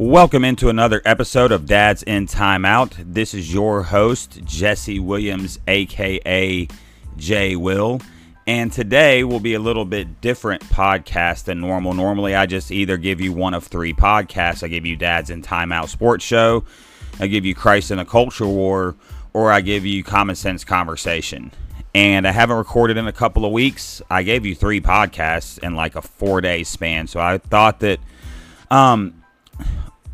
Welcome into another episode of Dad's in Timeout. This is your host, Jesse Williams, aka J Will. And today will be a little bit different podcast than normal. Normally, I just either give you one of three podcasts. I give you Dad's in Timeout Sports Show, I give you Christ in a Culture War, or I give you Common Sense Conversation. And I haven't recorded in a couple of weeks. I gave you three podcasts in like a four day span. So I thought that um,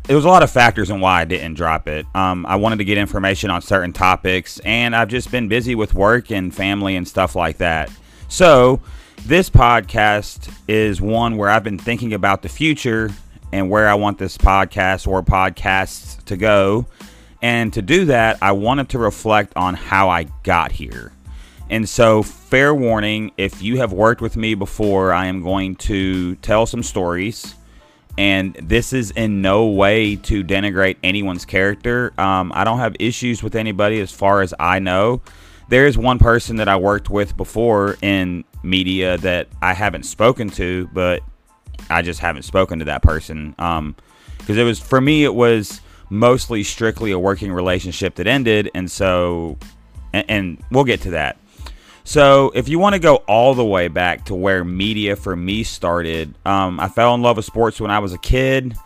there was a lot of factors in why I didn't drop it. Um, I wanted to get information on certain topics, and I've just been busy with work and family and stuff like that. So, this podcast is one where I've been thinking about the future and where I want this podcast or podcasts to go. And to do that, I wanted to reflect on how I got here. And so, fair warning if you have worked with me before, I am going to tell some stories and this is in no way to denigrate anyone's character. Um, I don't have issues with anybody as far as I know. There is one person that I worked with before in media that I haven't spoken to, but I just haven't spoken to that person. Um, because it was for me, it was mostly strictly a working relationship that ended, and so, and, and we'll get to that. So, if you want to go all the way back to where media for me started, um, I fell in love with sports when I was a kid.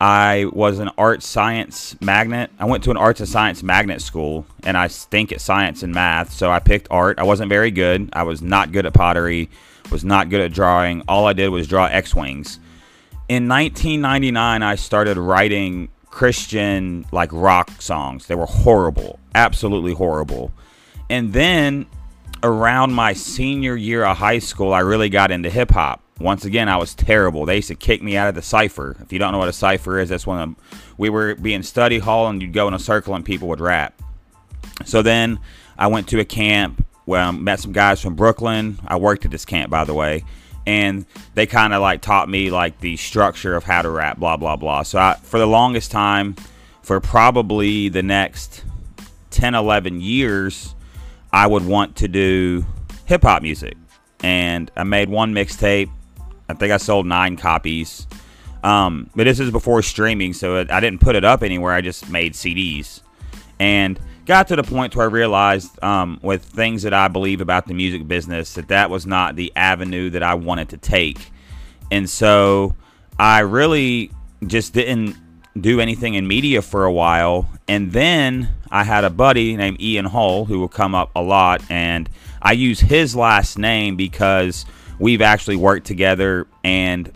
I was an art science magnet. I went to an arts and science magnet school, and I stink at science and math, so I picked art. I wasn't very good. I was not good at pottery, was not good at drawing. All I did was draw X Wings. In 1999, I started writing Christian, like rock songs. They were horrible, absolutely horrible. And then around my senior year of high school, I really got into hip hop. Once again, I was terrible. They used to kick me out of the cipher. If you don't know what a cipher is, that's when um, we were being study hall and you'd go in a circle and people would rap. So then I went to a camp where I met some guys from Brooklyn. I worked at this camp, by the way, and they kind of like taught me like the structure of how to rap, blah blah blah. So I, for the longest time, for probably the next 10, 11 years, I would want to do hip hop music. And I made one mixtape. I think I sold nine copies. Um, but this is before streaming, so I didn't put it up anywhere. I just made CDs. And got to the point where I realized, um, with things that I believe about the music business, that that was not the avenue that I wanted to take. And so I really just didn't do anything in media for a while. And then I had a buddy named Ian Hull who will come up a lot. And I use his last name because we've actually worked together and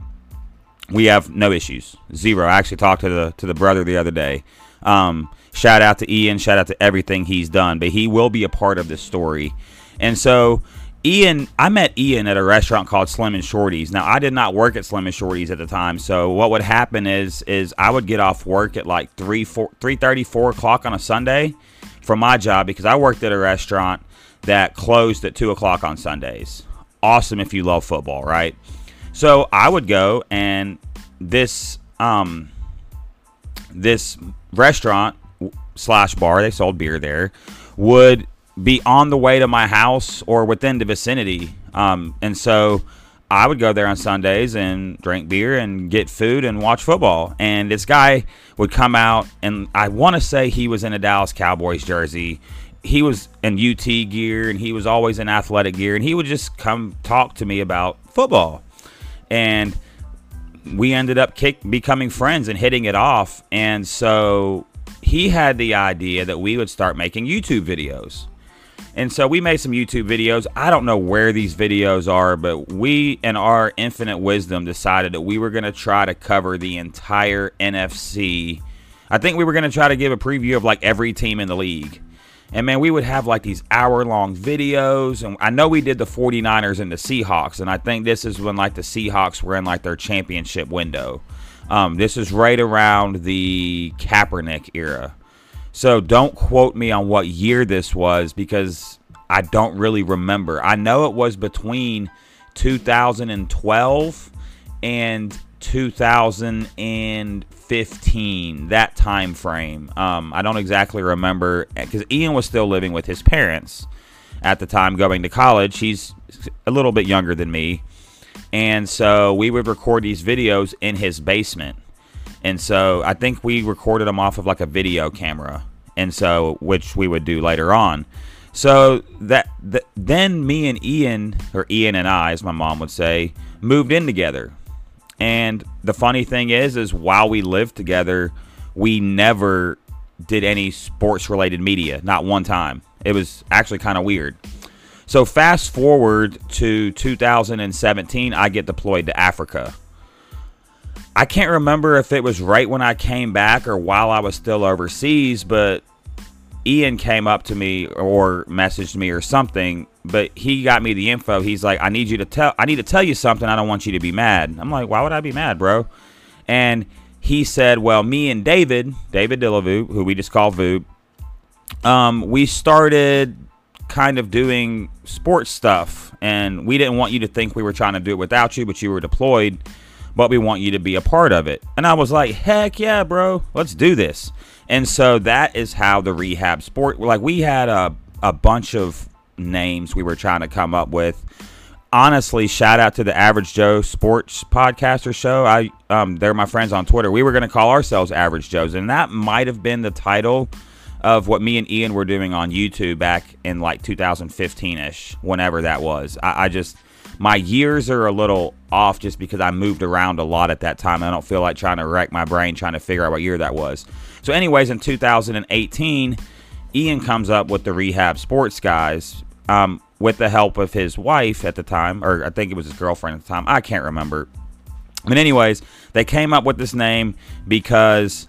we have no issues. Zero. I actually talked to the to the brother the other day. Um, shout out to Ian. Shout out to everything he's done. But he will be a part of this story. And so Ian, I met Ian at a restaurant called Slim and Shorty's. Now, I did not work at Slim and Shorty's at the time, so what would happen is is I would get off work at like 3, 4, 3.30, 4 o'clock on a Sunday from my job because I worked at a restaurant that closed at 2 o'clock on Sundays. Awesome if you love football, right? So I would go and this um this restaurant slash bar, they sold beer there, would be on the way to my house or within the vicinity. Um, and so I would go there on Sundays and drink beer and get food and watch football. And this guy would come out, and I want to say he was in a Dallas Cowboys jersey. He was in UT gear and he was always in athletic gear. And he would just come talk to me about football. And we ended up kick, becoming friends and hitting it off. And so he had the idea that we would start making YouTube videos. And so we made some YouTube videos. I don't know where these videos are, but we, in our infinite wisdom, decided that we were going to try to cover the entire NFC. I think we were going to try to give a preview of like every team in the league. And man, we would have like these hour long videos. And I know we did the 49ers and the Seahawks. And I think this is when like the Seahawks were in like their championship window. Um, this is right around the Kaepernick era. So don't quote me on what year this was because I don't really remember. I know it was between 2012 and 2015 that time frame. Um, i don't exactly remember because ian was still living with his parents at the time going to college. He's a little bit younger than me. And so we would record these videos in his basement. And so I think we recorded them off of like a video camera, and so which we would do later on. So that th- then me and Ian, or Ian and I, as my mom would say, moved in together. And the funny thing is, is while we lived together, we never did any sports related media, not one time. It was actually kind of weird. So fast forward to 2017, I get deployed to Africa. I can't remember if it was right when I came back or while I was still overseas, but Ian came up to me or messaged me or something, but he got me the info. He's like, "I need you to tell I need to tell you something. I don't want you to be mad." I'm like, "Why would I be mad, bro?" And he said, "Well, me and David, David Dillavu, who we just call Vu, um, we started kind of doing sports stuff, and we didn't want you to think we were trying to do it without you, but you were deployed." But we want you to be a part of it. And I was like, heck yeah, bro, let's do this. And so that is how the rehab sport, like, we had a, a bunch of names we were trying to come up with honestly, shout out to the Average Joe Sports Podcaster Show. I um, they're my friends on Twitter. We were going to call ourselves Average Joes, and that might have been the title of what me and Ian were doing on YouTube back in like 2015 ish, whenever that was. I, I, just my years are a little off just because I moved around a lot at that time. I don't feel like trying to wreck my brain trying to figure out what year that was. So, anyways, in 2018. Ian comes up with the rehab sports guys um, with the help of his wife at the time, or I think it was his girlfriend at the time. I can't remember. But anyways, they came up with this name because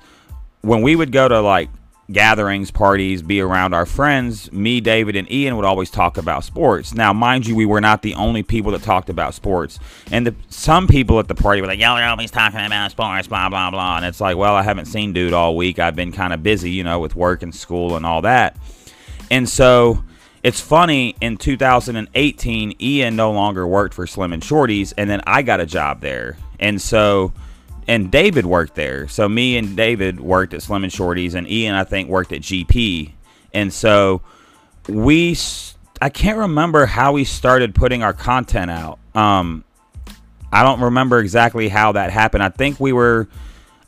when we would go to like gatherings, parties, be around our friends, me, David, and Ian would always talk about sports. Now, mind you, we were not the only people that talked about sports. And the, some people at the party were like, y'all are always talking about sports, blah, blah, blah. And it's like, well, I haven't seen dude all week. I've been kind of busy, you know, with work and school and all that. And so it's funny in 2018 ian no longer worked for slim and shorties and then i got a job there and so and david worked there so me and david worked at slim and shorties and ian i think worked at gp and so we i can't remember how we started putting our content out um i don't remember exactly how that happened i think we were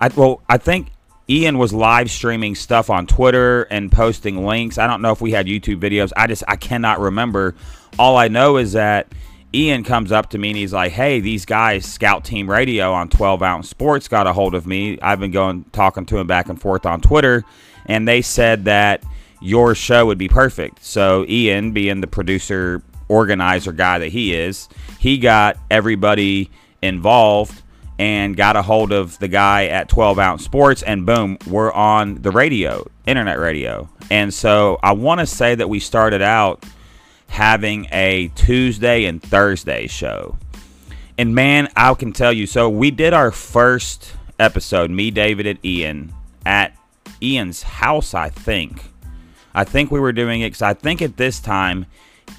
i well i think Ian was live streaming stuff on Twitter and posting links. I don't know if we had YouTube videos. I just I cannot remember. All I know is that Ian comes up to me and he's like, "Hey, these guys, Scout Team Radio on 12 Ounce Sports, got a hold of me. I've been going talking to him back and forth on Twitter, and they said that your show would be perfect." So Ian, being the producer, organizer guy that he is, he got everybody involved and got a hold of the guy at 12 ounce sports and boom we're on the radio internet radio and so i want to say that we started out having a tuesday and thursday show and man i can tell you so we did our first episode me david and ian at ian's house i think i think we were doing it because i think at this time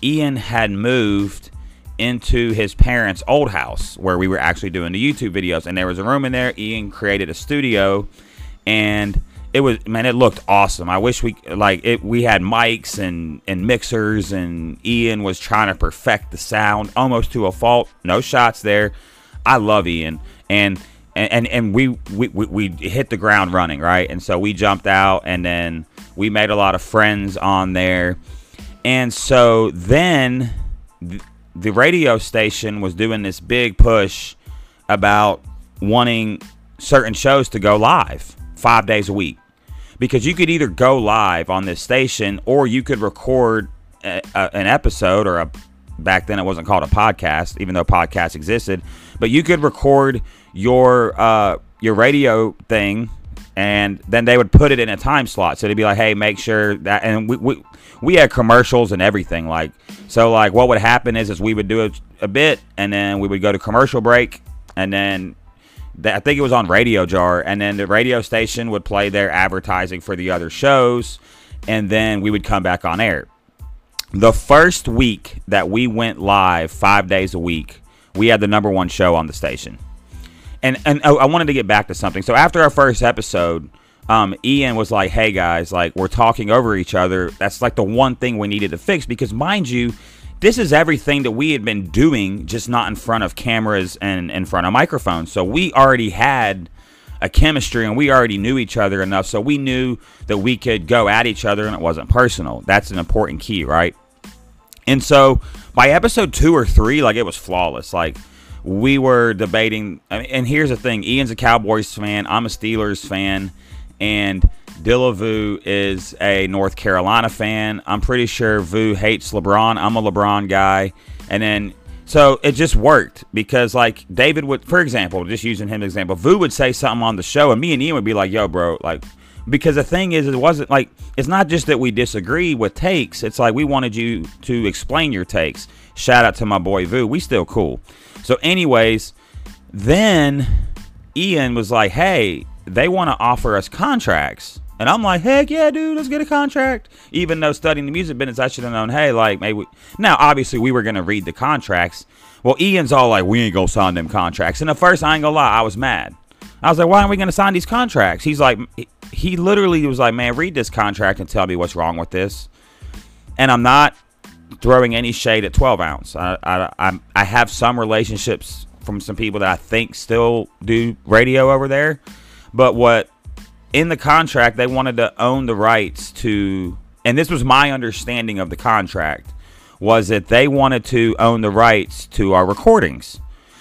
ian had moved into his parents' old house where we were actually doing the YouTube videos. And there was a room in there. Ian created a studio, and it was man, it looked awesome. I wish we like it. We had mics and and mixers, and Ian was trying to perfect the sound almost to a fault. No shots there. I love Ian, and and and we we we, we hit the ground running right, and so we jumped out, and then we made a lot of friends on there, and so then the radio station was doing this big push about wanting certain shows to go live five days a week because you could either go live on this station or you could record a, a, an episode or a back then it wasn't called a podcast even though podcasts existed but you could record your uh, your radio thing and then they would put it in a time slot so they'd be like hey make sure that and we, we we had commercials and everything. Like so, like what would happen is is we would do a, a bit, and then we would go to commercial break, and then I think it was on Radio Jar, and then the radio station would play their advertising for the other shows, and then we would come back on air. The first week that we went live five days a week, we had the number one show on the station. And and oh, I wanted to get back to something. So after our first episode, um, Ian was like, "Hey guys, like we're talking over each other. That's like the one thing we needed to fix because, mind you, this is everything that we had been doing, just not in front of cameras and in front of microphones. So we already had a chemistry and we already knew each other enough. So we knew that we could go at each other and it wasn't personal. That's an important key right? And so by episode two or three like it was flawless. Like we were debating and here's the thing. Ian's a cowboys fan. I'm a steelers fan. And Dilla Vu is a North Carolina fan. I'm pretty sure Vu hates LeBron. I'm a LeBron guy. And then so it just worked because like David would, for example, just using him as example, Vu would say something on the show, and me and Ian would be like, "Yo, bro," like because the thing is, it wasn't like it's not just that we disagree with takes. It's like we wanted you to explain your takes. Shout out to my boy Vu. We still cool. So, anyways, then Ian was like, "Hey, they want to offer us contracts." And I'm like, heck yeah, dude, let's get a contract. Even though studying the music business, I should have known, hey, like, maybe. Now, obviously, we were going to read the contracts. Well, Ian's all like, we ain't going to sign them contracts. And at first, I ain't going to lie, I was mad. I was like, why aren't we going to sign these contracts? He's like, he literally was like, man, read this contract and tell me what's wrong with this. And I'm not throwing any shade at 12 ounce. I, I, I have some relationships from some people that I think still do radio over there. But what in the contract they wanted to own the rights to and this was my understanding of the contract was that they wanted to own the rights to our recordings.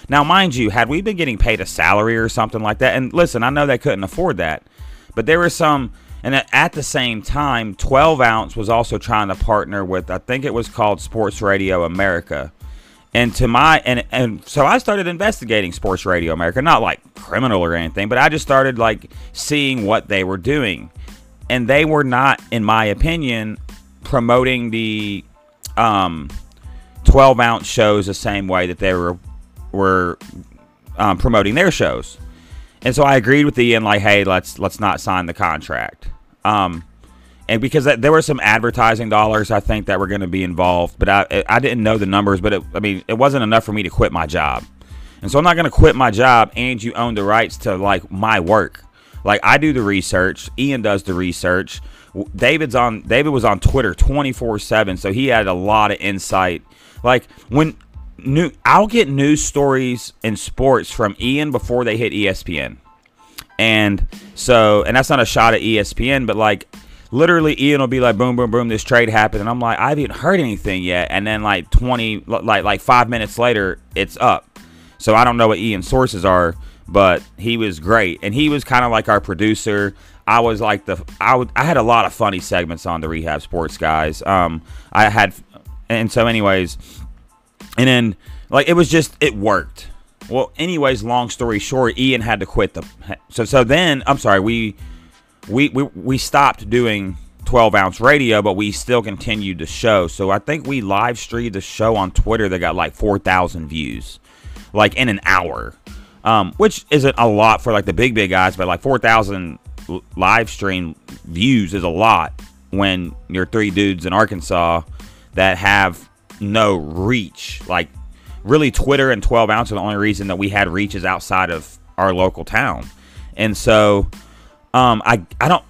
Now mind you had we been getting paid a salary or something like that and listen i know they couldn't afford that but there was some and at the same time 12 ounce was also trying to partner with i think it was called sports radio america and to my and and so I started investigating Sports Radio America, not like criminal or anything, but I just started like seeing what they were doing, and they were not, in my opinion, promoting the um, 12 ounce shows the same way that they were were um, promoting their shows, and so I agreed with Ian like, hey, let's let's not sign the contract. Um, and because there were some advertising dollars I think that were going to be involved, but I I didn't know the numbers, but it, I mean it wasn't enough for me to quit my job, and so I'm not going to quit my job and you own the rights to like my work. Like I do the research, Ian does the research. David's on David was on Twitter 24/7, so he had a lot of insight. Like when new I'll get news stories in sports from Ian before they hit ESPN. And so and that's not a shot at ESPN, but like literally Ian will be like, boom, boom, boom, this trade happened, and I'm like, I haven't heard anything yet, and then like 20, like like five minutes later, it's up. So I don't know what Ian's sources are, but he was great, and he was kind of like our producer. I was like the I would I had a lot of funny segments on the Rehab Sports guys. Um, I had, and so anyways, and then like it was just it worked. Well, anyways, long story short, Ian had to quit the. So so then I'm sorry we we, we we stopped doing 12 ounce radio, but we still continued the show. So I think we live streamed the show on Twitter that got like 4,000 views, like in an hour, um, which isn't a lot for like the big, big guys, but like 4,000 live stream views is a lot when you're three dudes in Arkansas that have no reach. Like, really, Twitter and 12 ounce are the only reason that we had reaches outside of our local town. And so um, I I don't.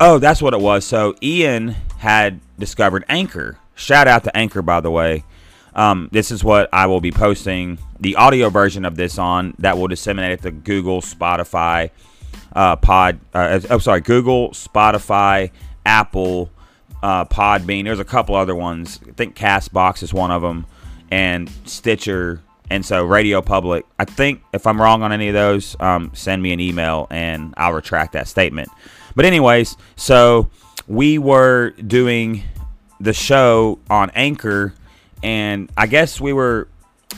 Oh, that's what it was. So Ian had discovered Anchor. Shout out to Anchor, by the way. Um, this is what I will be posting the audio version of this on that will disseminate it to Google, Spotify, uh, Pod. Uh, oh, sorry, Google, Spotify, Apple, uh, Podbean. There's a couple other ones. I think Castbox is one of them, and Stitcher and so Radio Public, I think if I'm wrong on any of those, um, send me an email and I'll retract that statement. But anyways, so we were doing the show on Anchor, and I guess we were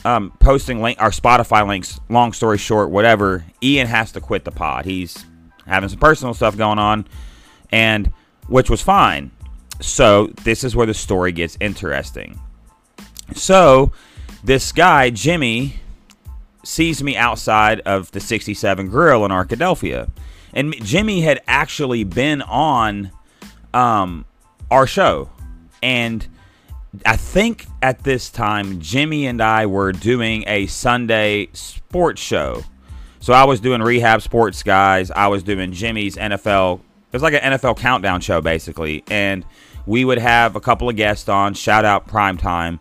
um, posting link our Spotify links. Long story short, whatever. Ian has to quit the pod. He's having some personal stuff going on, and which was fine. So this is where the story gets interesting. So this guy, Jimmy, sees me outside of the 67 Grill in Arkadelphia. And Jimmy had actually been on um, our show. And I think at this time, Jimmy and I were doing a Sunday sports show. So I was doing Rehab Sports Guys. I was doing Jimmy's NFL. It was like an NFL countdown show, basically. And we would have a couple of guests on. Shout out Prime Time.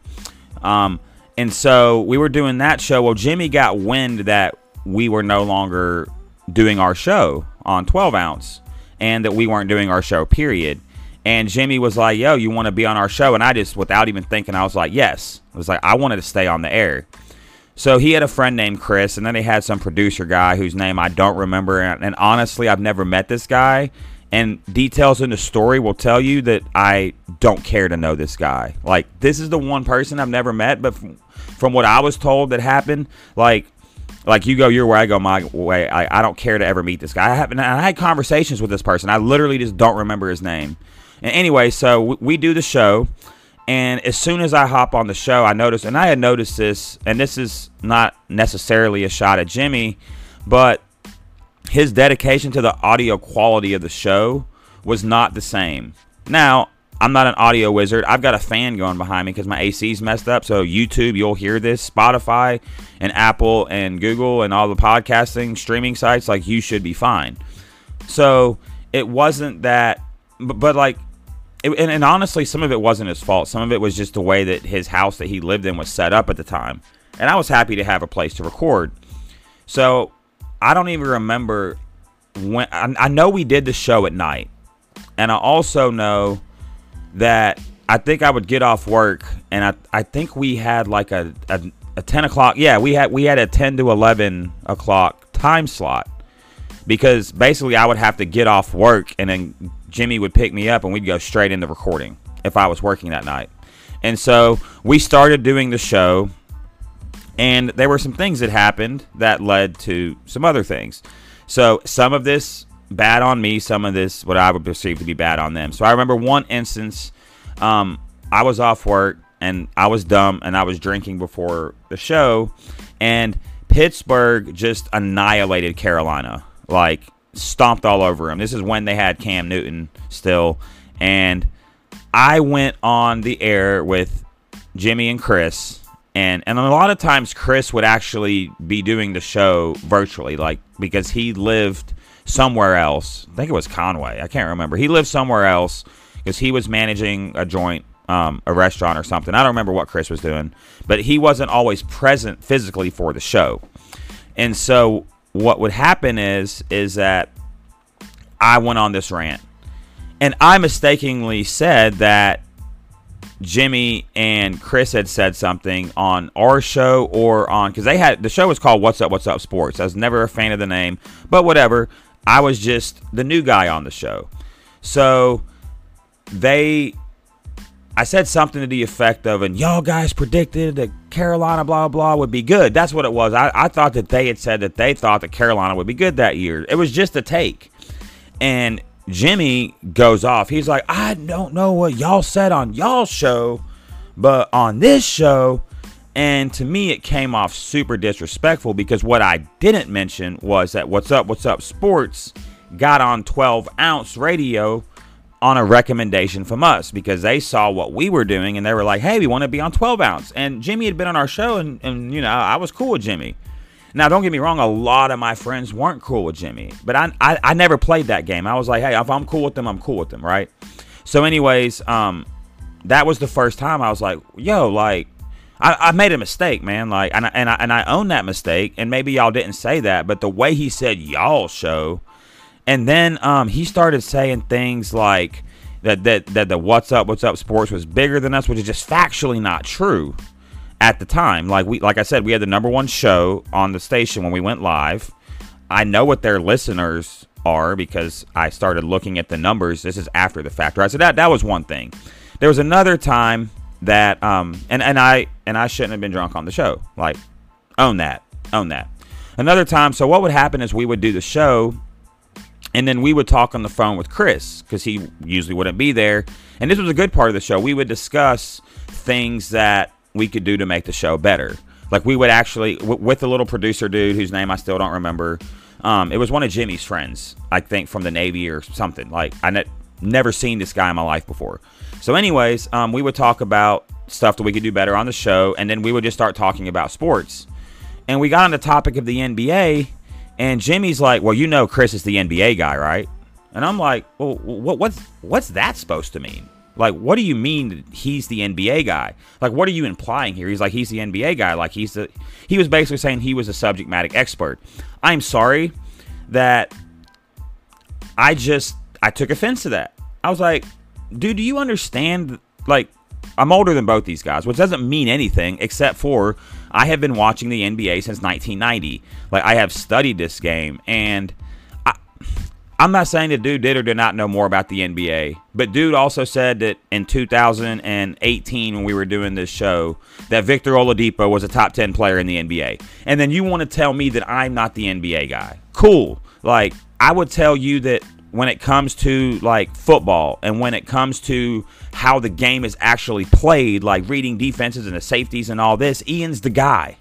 Um, and so we were doing that show. Well, Jimmy got wind that we were no longer doing our show on 12 ounce and that we weren't doing our show, period. And Jimmy was like, Yo, you want to be on our show? And I just, without even thinking, I was like, Yes. I was like, I wanted to stay on the air. So he had a friend named Chris, and then he had some producer guy whose name I don't remember. And, honestly, I've never met this guy. And details in the story will tell you that I don't care to know this guy. Like, this is the one person I've never met, but from what I was told that happened, like, like you go your way, I go my way. I, I don't care to ever meet this guy. I haven't. I had conversations with this person. I literally just don't remember his name. And anyway, so we, we do the show, and as soon as I hop on the show, I notice, and I had noticed this, and this is not necessarily a shot at Jimmy, but his dedication to the audio quality of the show was not the same. Now, I'm not an audio wizard. I've got a fan going behind me because my AC's messed up. So YouTube, you'll hear this. Spotify and Apple and Google and all the podcasting streaming sites, like you should be fine. So it wasn't that, but, but like, it, and, and honestly, some of it wasn't his fault. Some of it was just the way that his house that he lived in was set up at the time. And I was happy to have a place to record. So I don't even remember when. I, I know we did the show at night, and I also know that I think I would get off work, and I I think we had like a, a a 10 o'clock. Yeah, we had we had a 10 to 11 o'clock time slot because basically I would have to get off work, and then Jimmy would pick me up, and we'd go straight into recording if I was working that night. And so we started doing the show and there were some things that happened that led to some other things. So some of this bad on me, some of this what I would perceive to be bad on them. So I remember one instance, um, I was off work and I was dumb and I was drinking before the show, and Pittsburgh just annihilated Carolina, like stomped all over them. This is when they had Cam Newton still, and I went on the air with Jimmy and Chris and and a lot of times Chris would actually be doing the show virtually, like because he lived somewhere else. I think it was Conway. I can't remember. He lived somewhere else because he was managing a joint, um, a restaurant or something. I don't remember what Chris was doing, but he wasn't always present physically for the show. And so what would happen is is that I went on this rant, and I mistakenly said that Jimmy and Chris had said something on our show or on because they had the show was called What's Up, What's Up Sports. I was never a fan of the name, but whatever. I was just the new guy on the show. So they I said something to the effect of, and y'all guys predicted that Carolina, blah, blah, would be good. That's what it was. I, I thought that they had said that they thought that Carolina would be good that year. It was just a take. And Jimmy goes off. He's like, I don't know what y'all said on y'all show, but on this show, and to me, it came off super disrespectful because what I didn't mention was that What's Up, What's Up Sports got on 12 ounce radio on a recommendation from us because they saw what we were doing and they were like, hey, we want to be on 12 ounce. And Jimmy had been on our show, and, and you know, I was cool with Jimmy. Now, don't get me wrong, a lot of my friends weren't cool with Jimmy, but I, I, I never played that game. I was like, hey, if I'm cool with them, I'm cool with them, right? So, anyways, um, that was the first time I was like, yo, like, I, I made a mistake, man. Like, and I, and I and I own that mistake. And maybe y'all didn't say that, but the way he said y'all show, and then um, he started saying things like that that that the what's up, what's up sports was bigger than us, which is just factually not true at the time. Like we like I said, we had the number one show on the station when we went live. I know what their listeners are because I started looking at the numbers. This is after the fact, right? So that that was one thing. There was another time that um and and I and I shouldn't have been drunk on the show. Like own that. Own that. Another time, so what would happen is we would do the show and then we would talk on the phone with Chris because he usually wouldn't be there. And this was a good part of the show. We would discuss things that we could do to make the show better. Like we would actually, w- with the little producer dude whose name I still don't remember. Um, it was one of Jimmy's friends, I think, from the Navy or something. Like I ne- never seen this guy in my life before. So, anyways, um, we would talk about stuff that we could do better on the show, and then we would just start talking about sports. And we got on the topic of the NBA, and Jimmy's like, "Well, you know, Chris is the NBA guy, right?" And I'm like, "Well, what, what's what's that supposed to mean?" Like, what do you mean he's the NBA guy? Like, what are you implying here? He's like, he's the NBA guy. Like, he's the. He was basically saying he was a subject matter expert. I'm sorry. that I just I took offense to that. I was like, dude, do you understand? Like, I'm older than both these guys, which doesn't mean anything except for I have been watching the NBA since 1990. Like, I have studied this game, and I, I'm not saying the dude did or did not know more about the NBA, but dude also said that in 2018 when we were doing this show that Victor Oladipo was a top 10 player in the NBA. And then you want to tell me that I'm not the NBA guy. Cool. Like I would tell you that when it comes to like football and when it comes to how the game is actually played, like reading defenses and the safeties and all this, Ian's the guy.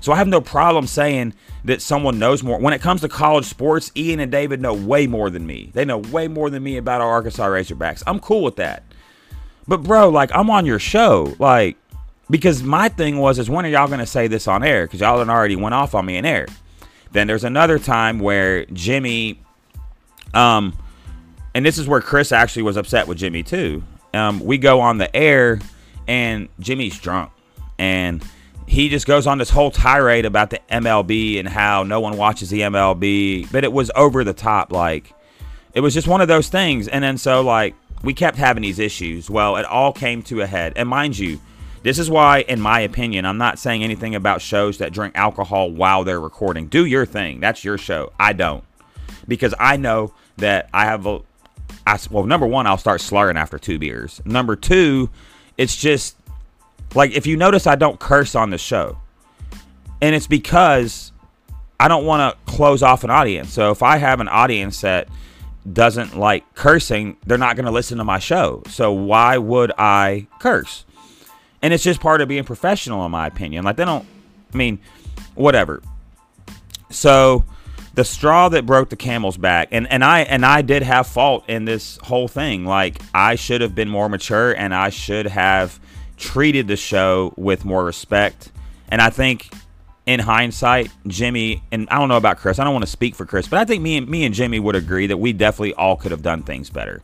So I have no problem saying that someone knows more. When it comes to college sports, Ian and David know way more than me. They know way more than me about our Arkansas Razorbacks. I'm cool with that. But bro, like I'm on your show, like because my thing was is when are y'all gonna say this on air? Because y'all already went off on me in air. Then there's another time where Jimmy, um, and this is where Chris actually was upset with Jimmy too. Um, we go on the air and Jimmy's drunk and he just goes on this whole tirade about the MLB and how no one watches the MLB, but it was over the top. Like, it was just one of those things. And then so, like, we kept having these issues. Well, it all came to a head. And mind you, this is why, in my opinion, I'm not saying anything about shows that drink alcohol while they're recording. Do your thing. That's your show. I don't. Because I know that I have a. I, well, number one, I'll start slurring after two beers. Number two, it's just like if you notice, I don't curse on the show, and it's because I don't want to close off an audience. So if I have an audience that doesn't like cursing, they're not going to listen to my show. So why would I curse? And it's just part of being professional, in my opinion. Like they don't, I mean, whatever. So the straw that broke the camel's back, and and I and I did have fault in this whole thing. Like I should have been more mature, and I should have treated the show with more respect. And I think in hindsight, Jimmy and I don't know about Chris. I don't want to speak for Chris, but I think me and me and Jimmy would agree that we definitely all could have done things better.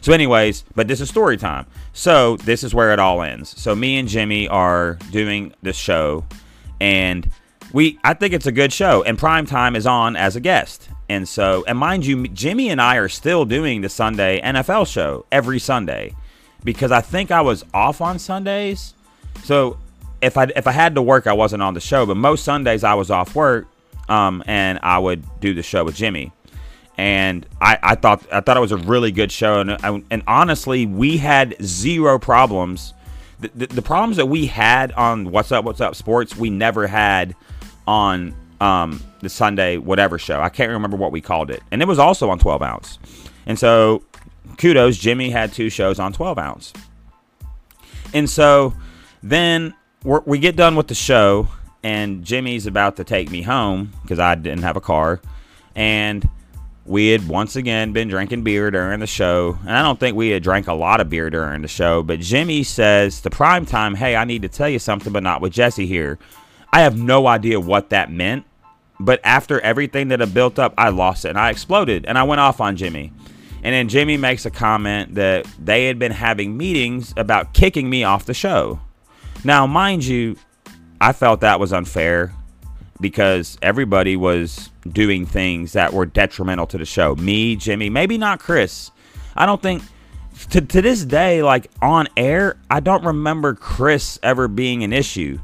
So, anyways, but this is story time. So this is where it all ends. So me and Jimmy are doing this show, and we I think it's a good show. And Prime Time is on as a guest. And so, and mind you, Jimmy and I are still doing the Sunday NFL show every Sunday because I think I was off on Sundays. So if I if I had to work, I wasn't on the show. But most Sundays I was off work, um, and I would do the show with Jimmy. And I, I thought I thought it was a really good show, and, and honestly, we had zero problems. The, the, the, problems that we had on What's Up, What's Up Sports, we never had on um, the Sunday whatever show. I can't remember what we called it, and it was also on 12 ounce. And so kudos, Jimmy had two shows on 12 ounce. And so then we get done with the show, and Jimmy's about to take me home because I didn't have a car. And we had once again been drinking beer during the show. And I don't think we had drank a lot of beer during the show. But Jimmy says to prime time, Hey, I need to tell you something, but not with Jesse here. I have no idea what that meant. But after everything that had built up, I lost it and I exploded and I went off on Jimmy. And then Jimmy makes a comment that they had been having meetings about kicking me off the show. Now, mind you, I felt that was unfair because everybody was doing things that were detrimental to the show. Me, Jimmy, maybe not Chris. I don't think to, to this day, like on air, I don't remember Chris ever being an issue.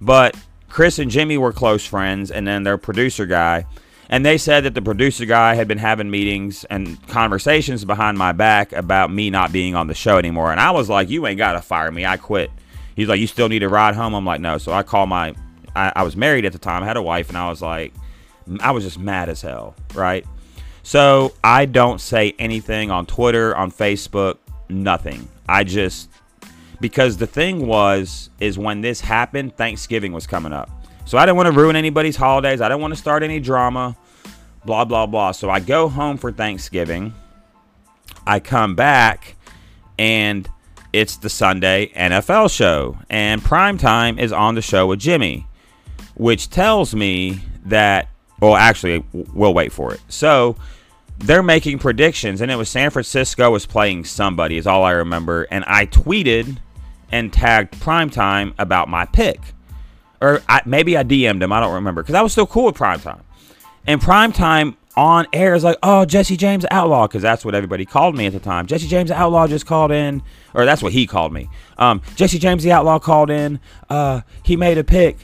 But Chris and Jimmy were close friends, and then their producer guy and they said that the producer guy had been having meetings and conversations behind my back about me not being on the show anymore. And I was like, you ain't got to fire me. I quit. He's like, you still need a ride home? I'm like, no. So I call my, I, I was married at the time. I had a wife, and I was like, I was just mad as hell, right? So I don't say anything on Twitter, on Facebook, nothing. I just, because the thing was, is when this happened, Thanksgiving was coming up. So I didn't want to ruin anybody's holidays. I didn't want to start any drama blah, blah, blah. So I go home for Thanksgiving. I come back and it's the Sunday NFL show. And prime time is on the show with Jimmy, which tells me that, well, actually, we'll wait for it. So they're making predictions, and it was San Francisco was playing somebody, is all I remember. And I tweeted and tagged primetime about my pick. Or I, maybe I DM'd him, I don't remember, because I was still cool with primetime. And primetime, on air is like, oh, Jesse James Outlaw, because that's what everybody called me at the time. Jesse James Outlaw just called in, or that's what he called me. Um, Jesse James the Outlaw called in. Uh, he made a pick,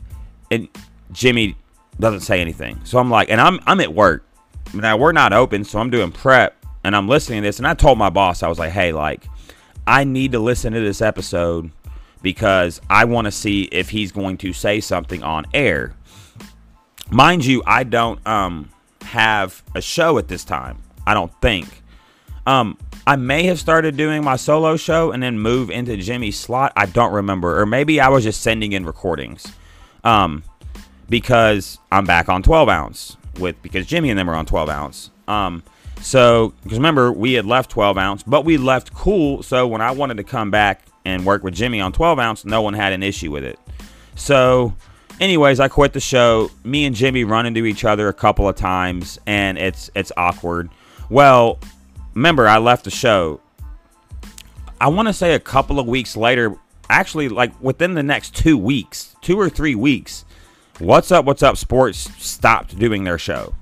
and Jimmy doesn't say anything. So I'm like, and I'm I'm at work. Now we're not open, so I'm doing prep, and I'm listening to this, and I told my boss, I was like, hey, like, I need to listen to this episode because I want to see if he's going to say something on air. Mind you, I don't um have a show at this time. I don't think. Um, I may have started doing my solo show and then move into Jimmy's slot. I don't remember, or maybe I was just sending in recordings. Um, because I'm back on 12 ounce with because Jimmy and them are on 12 ounce. Um, so because remember we had left 12 ounce, but we left cool. So when I wanted to come back and work with Jimmy on 12 ounce, no one had an issue with it. So anyways, I quit the show. Me and Jimmy run into each other a couple of times, and it's it's awkward. Well, remember I left the show. I want to say a couple of weeks later, actually, like within the next two weeks, two or three weeks, What's Up, What's Up Sports stopped doing their show.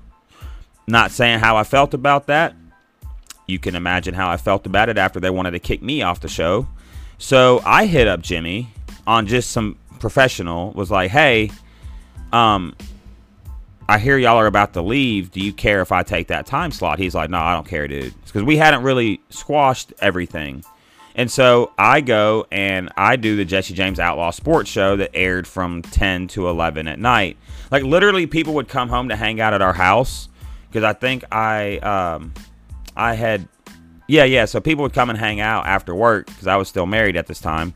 Not saying how I felt about that. You can imagine how I felt about it after they wanted to kick me off the show. So I hit up Jimmy on just some professional was like, "Hey, um, I hear y'all are about to leave. Do you care if I take that time slot?" He's like, "No, I don't care, dude." Because we hadn't really squashed everything, and so I go and I do the Jesse James Outlaw Sports Show that aired from 10 to 11 at night. Like literally, people would come home to hang out at our house because I think I um, I had yeah yeah. So people would come and hang out after work because I was still married at this time,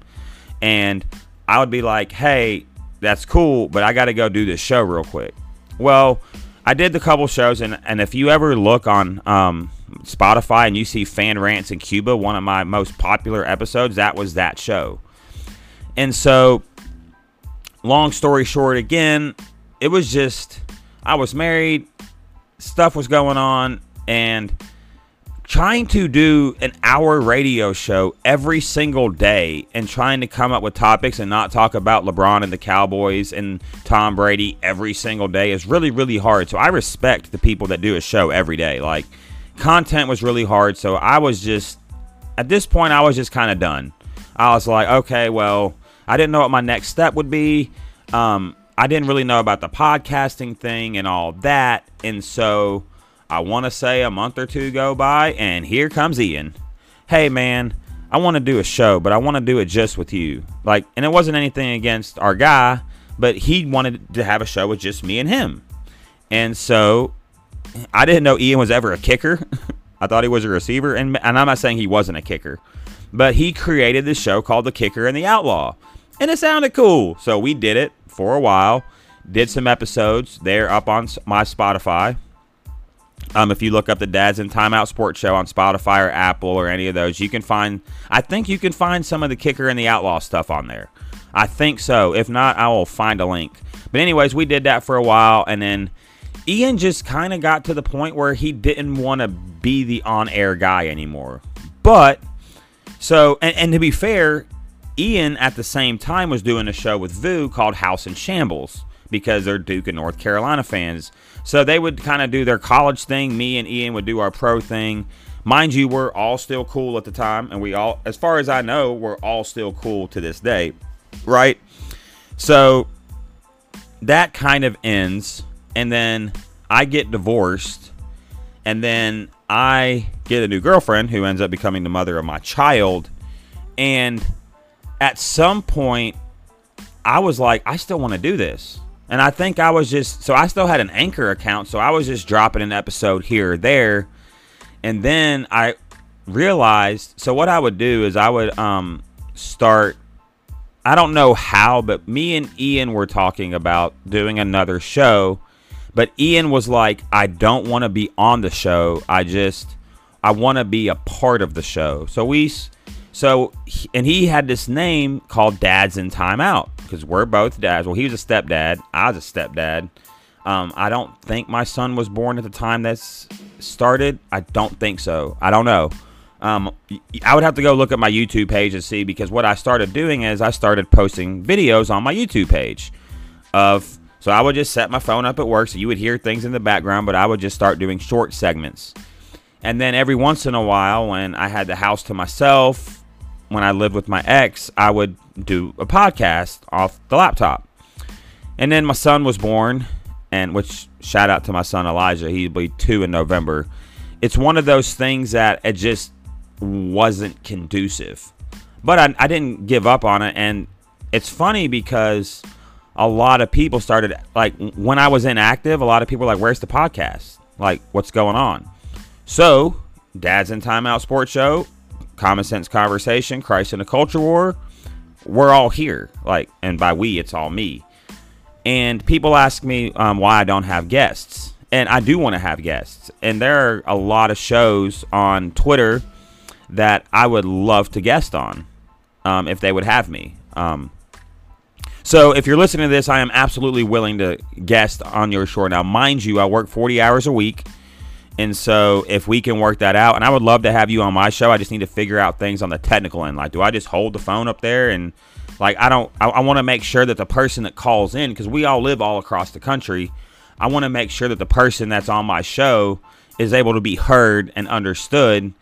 and I would be like, hey, that's cool, but I got to go do this show real quick. Well, I did the couple shows, and, and if you ever look on um, Spotify and you see Fan Rants in Cuba, one of my most popular episodes, that was that show. And so, long story short, again, it was just, I was married, stuff was going on, and trying to do an hour radio show every single day and trying to come up with topics and not talk about LeBron and the Cowboys and Tom Brady every single day is really, really hard. So I respect the people that do a show every day. Like, content was really hard. So I was just, at this point, I was just kind of done. I was like, okay, well, I didn't know what my next step would be. Um, I didn't really know about the podcasting thing and all that. And so I want to say a month or two go by, and here comes Ian. Hey, man, I want to do a show, but I want to do it just with you. Like, and it wasn't anything against our guy, but he wanted to have a show with just me and him. And so I didn't know Ian was ever a kicker. I thought he was a receiver, and, and I'm not saying he wasn't a kicker, but he created this show called The Kicker and the Outlaw, and it sounded cool. So we did it for a while, did some episodes. They're up on my Spotify. Um, if you look up the Dads in Timeout Sports Show on Spotify or Apple or any of those, you can find. I think you can find some of the kicker and the outlaw stuff on there. I think so. If not, I will find a link. But anyways, we did that for a while, and then Ian just kind of got to the point where he didn't want to be the on-air guy anymore. But so, and, and to be fair, Ian at the same time was doing a show with Vu called House in Shambles because they're Duke and North Carolina fans. So they would kind of do their college thing. Me and Ian would do our pro thing. Mind you, we're all still cool at the time, and we all, as far as I know, we're all still cool to this day, right? So that kind of ends, and then I get divorced, and then I get a new girlfriend who ends up becoming the mother of my child, and at some point, I was like, I still want to do this. And I think I was just so I still had an anchor account, so I was just dropping an episode here or there. And then I realized so what I would do is I would um start I don't know how, but me and Ian were talking about doing another show. But Ian was like, I don't want to be on the show. I just I want to be a part of the show. So we so and he had this name called Dads in Timeout because we're both dads. Well, he was a stepdad. I was a stepdad. Um, I don't think my son was born at the time that's started. I don't think so. I don't know. Um, I would have to go look at my YouTube page and see because what I started doing is I started posting videos on my YouTube page of So I would just set my phone up at work so you would hear things in the background, but I would just start doing short segments. And then every once in a while, when I had the house to myself, when I lived with my ex, I would do a podcast off the laptop. And then my son was born, and which shout out to my son Elijah, he'll be two in November. It's one of those things that it just wasn't conducive. But I, I didn't give up on it. And it's funny because a lot of people started, like, when I was inactive, a lot of people were like, Where's the podcast? Like, what's going on? So, Dad's in Timeout Sports Show, Common Sense Conversation, Christ in the Culture War, we're all here. Like, and by we, it's all me. And people ask me um, why I don't have guests. And I do want to have guests. And there are a lot of shows on Twitter that I would love to guest on um, if they would have me. Um, so if you're listening to this, I am absolutely willing to guest on your show. Now, mind you, I work 40 hours a week. And so if we can work that out, and I would love to have you on my show, I just need to figure out things on the technical end. Like, do I just hold the phone up there and like I don't I, I want to make sure that the person that calls in because we all live all across the country. I want to make sure that the person that's on my show is able to be heard and understood.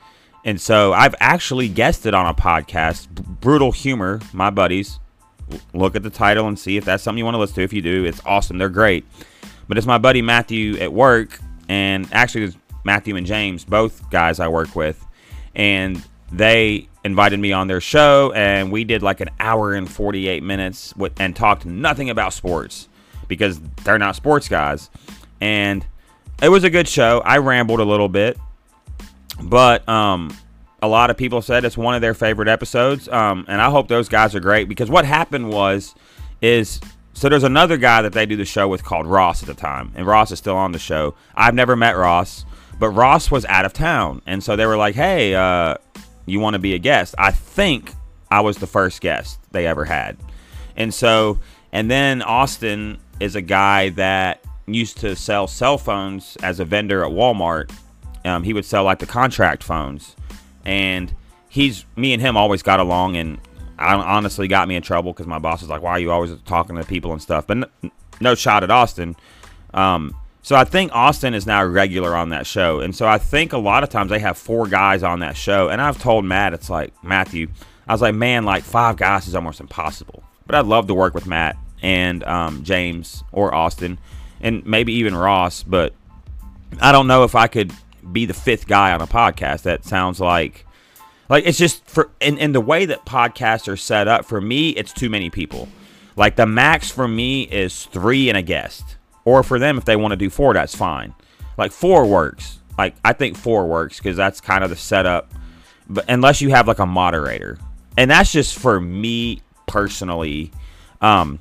And so I've actually guested on a podcast, Brutal Humor, my buddies. Look at the title and see if that's something you want to listen to. If you do, it's awesome. They're great. But it's my buddy Matthew at work, and actually Matthew and James, both guys I work with, and they invited me on their show, and we did like an hour and 48 minutes with, and talked nothing about sports because they're not sports guys. And it was a good show. I rambled a little bit, but um, a lot of people said it's one of their favorite episodes. Um, and I hope those guys are great because what happened was, is so there's another guy that they do the show with called Ross at the time, and Ross is still on the show. I've never met Ross, but Ross was out of town, and so they were like, "Hey, uh, you want to be a guest. I think I was the first guest they ever had. And so, and then Austin is a guy that used to sell cell phones as a vendor at Walmart. Um, he would sell like the contract phones. And he's, me and him always got along. And I honestly got me in trouble because my boss was like, why are you always talking to people and stuff? But no, no shot at Austin. Um, so I think Austin is now regular on that show. And so I think a lot of times they have four guys on that show. And I've told Matt, it's like, Matthew, I was like, man, like five guys is almost impossible. But I'd love to work with Matt and um, James or Austin and maybe even Ross. But I don't know if I could be the fifth guy on a podcast. That sounds like. Like it's just for in, in the way that podcasts are set up, for me, it's too many people. Like the max for me is three and a guest or for them, if they want to do four, that's fine. Like four works. Like I think four works because that's kind of the setup. But unless you have like a moderator, and that's just for me personally, um,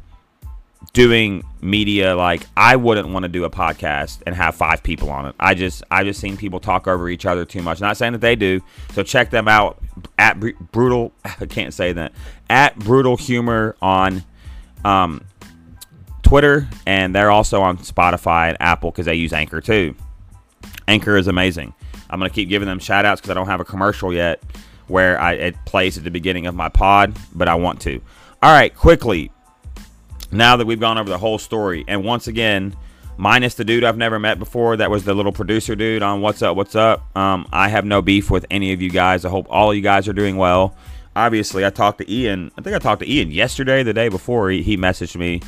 doing media. Like I wouldn't want to do a podcast and have five people on it. I just I just seen people talk over each other too much. Not saying that they do. So check them out at brutal. I can't say that at brutal humor on um, Twitter, and they're also on Spotify and Apple because they use Anchor too. Anchor is amazing. I'm gonna keep giving them shout outs because I don't have a commercial yet where I, it plays at the beginning of my pod, but I want to. All right, quickly. Now that we've gone over the whole story, and once again, minus the dude I've never met before, that was the little producer dude on What's Up, What's Up. Um, I have no beef with any of you guys. I hope all you guys are doing well. Obviously, I talked to Ian. I think I talked to Ian yesterday, the day before. He, he messaged me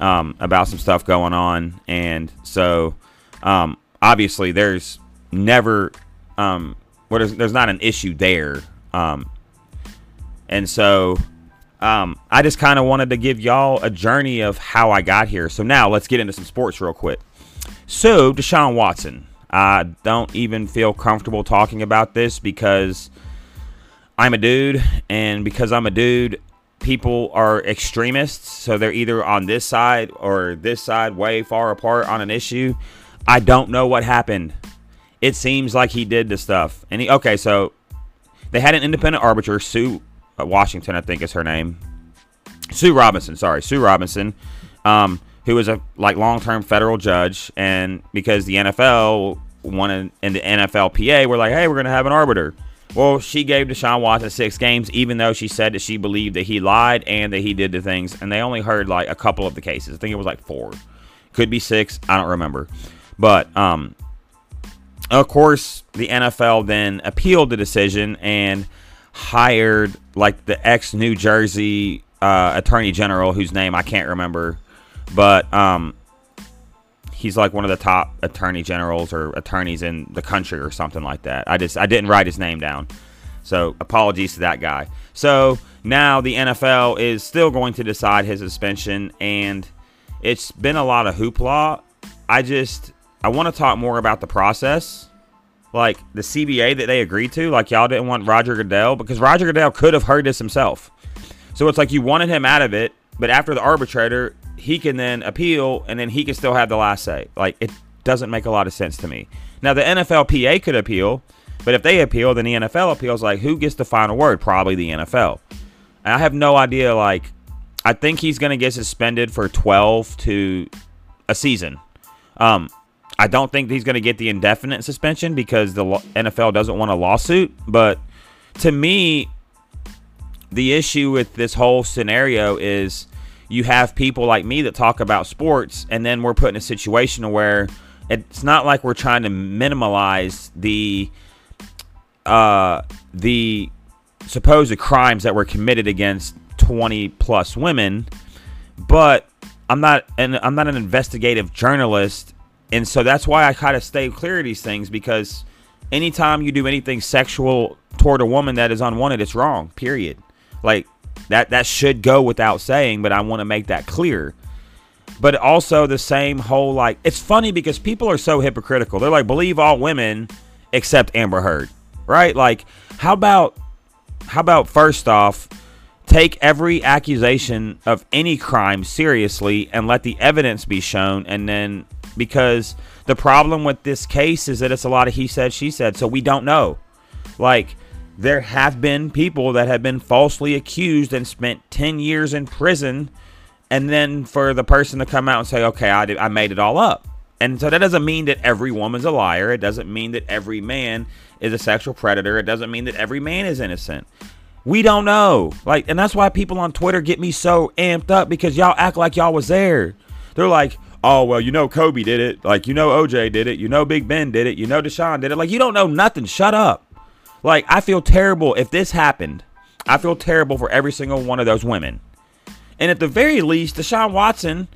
um, about some stuff going on, and so um, obviously there's never um, what is there's not an issue there, um, and so um, I just kind of wanted to give y'all a journey of how I got here. So now let's get into some sports real quick. So Deshaun Watson, I don't even feel comfortable talking about this because I'm a dude, and because I'm a dude, people are extremists, so they're either on this side or this side, way far apart on an issue. I don't know what happened. It seems like he did the stuff. And he, okay, so they had an independent arbiter, Sue uh, Washington, I think is her name. Sue Robinson, sorry, Sue Robinson, um, who was a like long-term federal judge, and because the NFL wanted in the NFLPA, we're like, hey, we're gonna have an arbiter. Well, she gave Deshaun Watson six games, even though she said that she believed that he lied and that he did the things. And they only heard like a couple of the cases. I think it was like four. Could be six. I don't remember. But um, of course, the NFL then appealed the decision and hired like the ex New Jersey uh, Attorney General, whose name I can't remember, but um, he's like one of the top attorney generals or attorneys in the country or something like that. I just I didn't write his name down. So apologies to that guy. So now the NFL is still going to decide his suspension and it's been a lot of hoopla. I just I want to talk more about the process. Like the CBA that they agreed to, like y'all didn't want Roger Goodell because Roger Goodell could have heard this himself. So it's like you wanted him out of it, but after the arbitrator, he can then appeal and then he can still have the last say. Like it doesn't make a lot of sense to me. Now the NFLPA could appeal, but if they appeal, then the NFL appeals. Like who gets the final word? Probably the NFL. And I have no idea. Like I think he's going to get suspended for 12 to a season. Um, I don't think he's going to get the indefinite suspension because the NFL doesn't want a lawsuit. But to me, the issue with this whole scenario is you have people like me that talk about sports, and then we're put in a situation where it's not like we're trying to minimize the uh, the supposed crimes that were committed against 20 plus women, but I'm not and I'm not an investigative journalist, and so that's why I kind of stay clear of these things because anytime you do anything sexual toward a woman that is unwanted, it's wrong. Period. Like that that should go without saying, but I want to make that clear. But also the same whole like it's funny because people are so hypocritical. They're like believe all women except Amber Heard, right? Like how about how about first off take every accusation of any crime seriously and let the evidence be shown and then because the problem with this case is that it's a lot of he said she said so we don't know. Like there have been people that have been falsely accused and spent 10 years in prison and then for the person to come out and say okay I, did, I made it all up. And so that doesn't mean that every woman's a liar. It doesn't mean that every man is a sexual predator. It doesn't mean that every man is innocent. We don't know. Like and that's why people on twitter get me so amped up because y'all act like y'all was there. They're like oh well you know kobe did it like you know oj did it you know big ben did it you know deshaun did it like you don't know nothing shut up like, I feel terrible if this happened. I feel terrible for every single one of those women. And at the very least, Deshaun Watson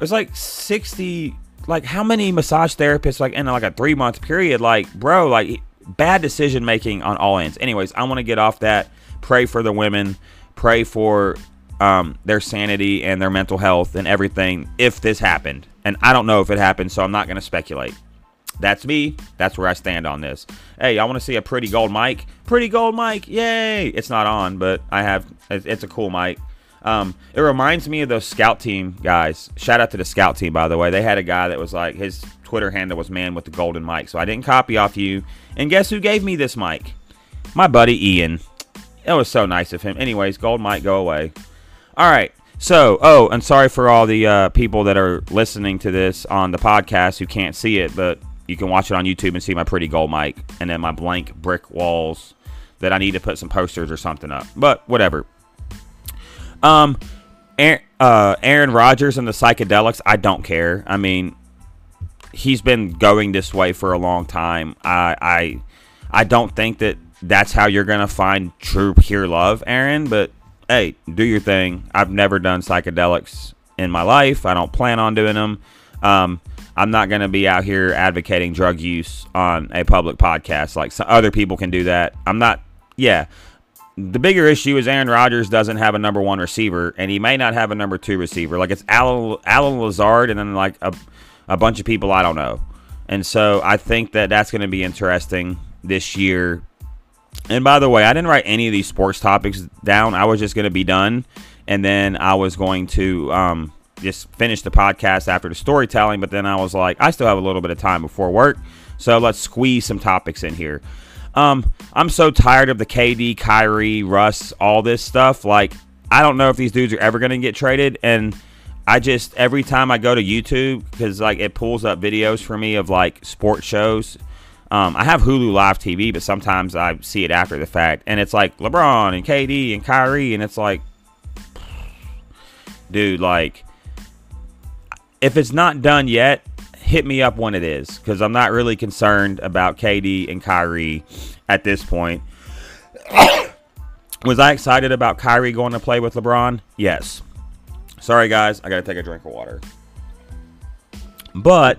was like 60. Like, how many massage therapists, like, in like a three month period? Like, bro, like, bad decision making on all ends. Anyways, I want to get off that. Pray for the women. Pray for um, their sanity and their mental health and everything if this happened. And I don't know if it happened, so I'm not going to speculate. That's me. That's where I stand on this. Hey, I want to see a pretty gold mic. Pretty gold mic. Yay. It's not on, but I have, it's a cool mic. Um, it reminds me of those scout team guys. Shout out to the scout team, by the way. They had a guy that was like, his Twitter handle was man with the golden mic. So I didn't copy off you. And guess who gave me this mic? My buddy Ian. It was so nice of him. Anyways, gold mic, go away. All right. So, oh, and sorry for all the uh, people that are listening to this on the podcast who can't see it, but you can watch it on YouTube and see my pretty gold mic and then my blank brick walls that I need to put some posters or something up. But whatever. Um, Aaron, uh, Aaron Rodgers and the psychedelics, I don't care. I mean, he's been going this way for a long time. I I I don't think that that's how you're gonna find true pure love, Aaron. But hey, do your thing. I've never done psychedelics in my life. I don't plan on doing them. Um, I'm not going to be out here advocating drug use on a public podcast like other people can do that. I'm not. Yeah. The bigger issue is Aaron Rodgers doesn't have a number one receiver, and he may not have a number two receiver. Like it's Allen, Allen Lazard, and then like a, a bunch of people I don't know. And so I think that that's going to be interesting this year. And by the way, I didn't write any of these sports topics down. I was just going to be done, and then I was going to um, just finish the podcast after the storytelling, but then I was like, I still have a little bit of time before work, so let's squeeze some topics in here. Um, I'm so tired of the KD, Kyrie, Russ, all this stuff. Like, I don't know if these dudes are ever going to get traded, and I just every time I go to YouTube because like it pulls up videos for me of like sports shows. Um, I have Hulu Live TV, but sometimes I see it after the fact, and it's like LeBron and KD and Kyrie, and it's like, dude, like if it's not done yet, hit me up when it is because I'm not really concerned about KD and Kyrie at this point. Was I excited about Kyrie going to play with LeBron? Yes. Sorry, guys. I got to take a drink of water. But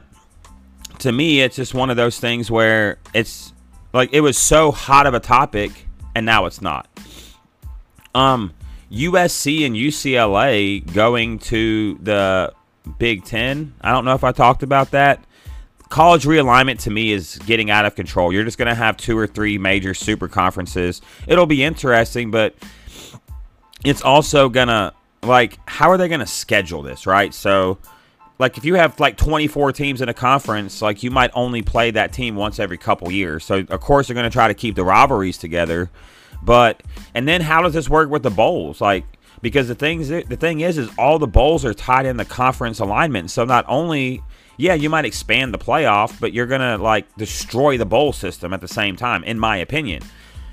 to me, it's just one of those things where it's like it was so hot of a topic and now it's not. Um, USC and UCLA going to the Big Ten. I don't know if I talked about that. College realignment to me is getting out of control. You're just going to have two or three major super conferences. It'll be interesting, but it's also going to, like, how are they going to schedule this, right? So, like, if you have like 24 teams in a conference, like, you might only play that team once every couple years. So, of course, they're going to try to keep the rivalries together. But, and then how does this work with the bowls? Like, because the things the thing is is all the bowls are tied in the conference alignment. So not only yeah, you might expand the playoff, but you're gonna like destroy the bowl system at the same time, in my opinion.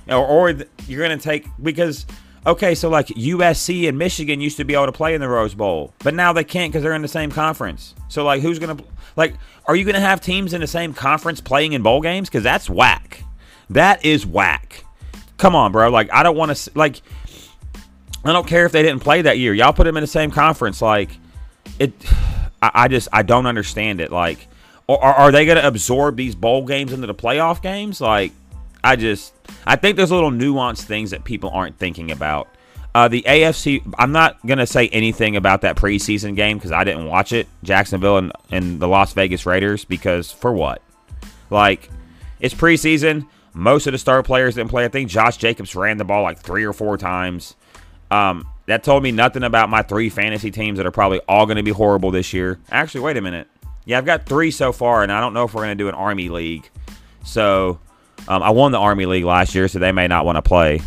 Or, or you're gonna take because okay, so like USC and Michigan used to be able to play in the Rose Bowl, but now they can't because they're in the same conference. So like, who's gonna like? Are you gonna have teams in the same conference playing in bowl games? Because that's whack. That is whack. Come on, bro. Like, I don't want to like. I don't care if they didn't play that year. Y'all put them in the same conference. Like, it. I, I just I don't understand it. Like, or, are they to absorb these bowl games into the playoff games? Like, I just I think there's little nuanced things that people aren't thinking about. Uh, the AFC, I'm not going to say anything about that preseason game because I didn't watch it. Jacksonville and, and the Las Vegas Raiders, because for what? Like, it's preseason. Most of the star players didn't play. I think Josh Jacobs ran the ball like three or four times. Um, that told me nothing about my three fantasy teams that are probably all going to be horrible this year. Actually, wait a minute. Yeah, I've got three so far, and I don't know if we're going to do an Army League. So um, I won the Army League last year, so they may not want to play.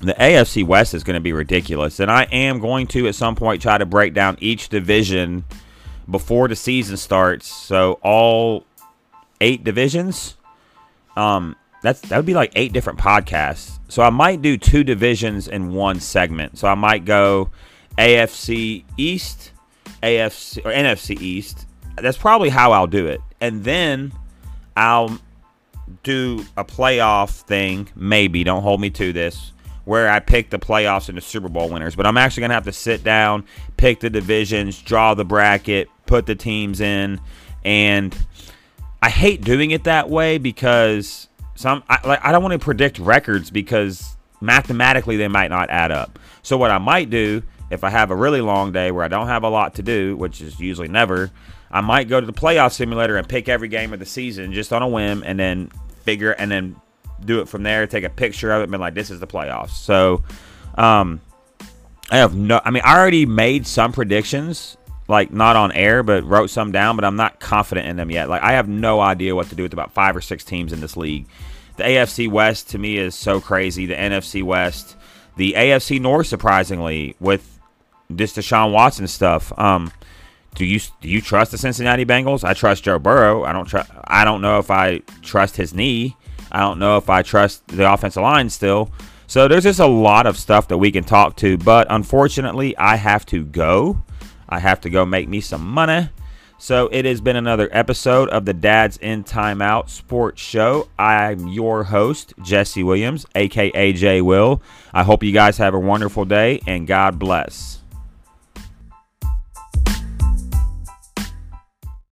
The AFC West is going to be ridiculous, and I am going to at some point try to break down each division before the season starts. So all eight divisions. Um, that's that would be like eight different podcasts. So I might do two divisions in one segment. So I might go AFC East, AFC or NFC East. That's probably how I'll do it. And then I'll do a playoff thing, maybe. Don't hold me to this. Where I pick the playoffs and the Super Bowl winners. But I'm actually to have to sit down, pick the divisions, draw the bracket, put the teams in. And I hate doing it that way because some I, like I don't want to predict records because mathematically they might not add up. So what I might do if I have a really long day where I don't have a lot to do, which is usually never, I might go to the playoff simulator and pick every game of the season just on a whim and then figure and then do it from there, take a picture of it and be like this is the playoffs. So um I have no I mean I already made some predictions like not on air, but wrote some down, but I'm not confident in them yet. Like I have no idea what to do with about five or six teams in this league. The AFC West to me is so crazy. The NFC West, the AFC North, surprisingly, with this Deshaun Watson stuff. Um, do you do you trust the Cincinnati Bengals? I trust Joe Burrow. I don't trust. I don't know if I trust his knee. I don't know if I trust the offensive line still. So there's just a lot of stuff that we can talk to, but unfortunately, I have to go. I have to go make me some money. So it has been another episode of the Dads in Timeout Sports Show. I'm your host, Jesse Williams, aka J Will. I hope you guys have a wonderful day and God bless.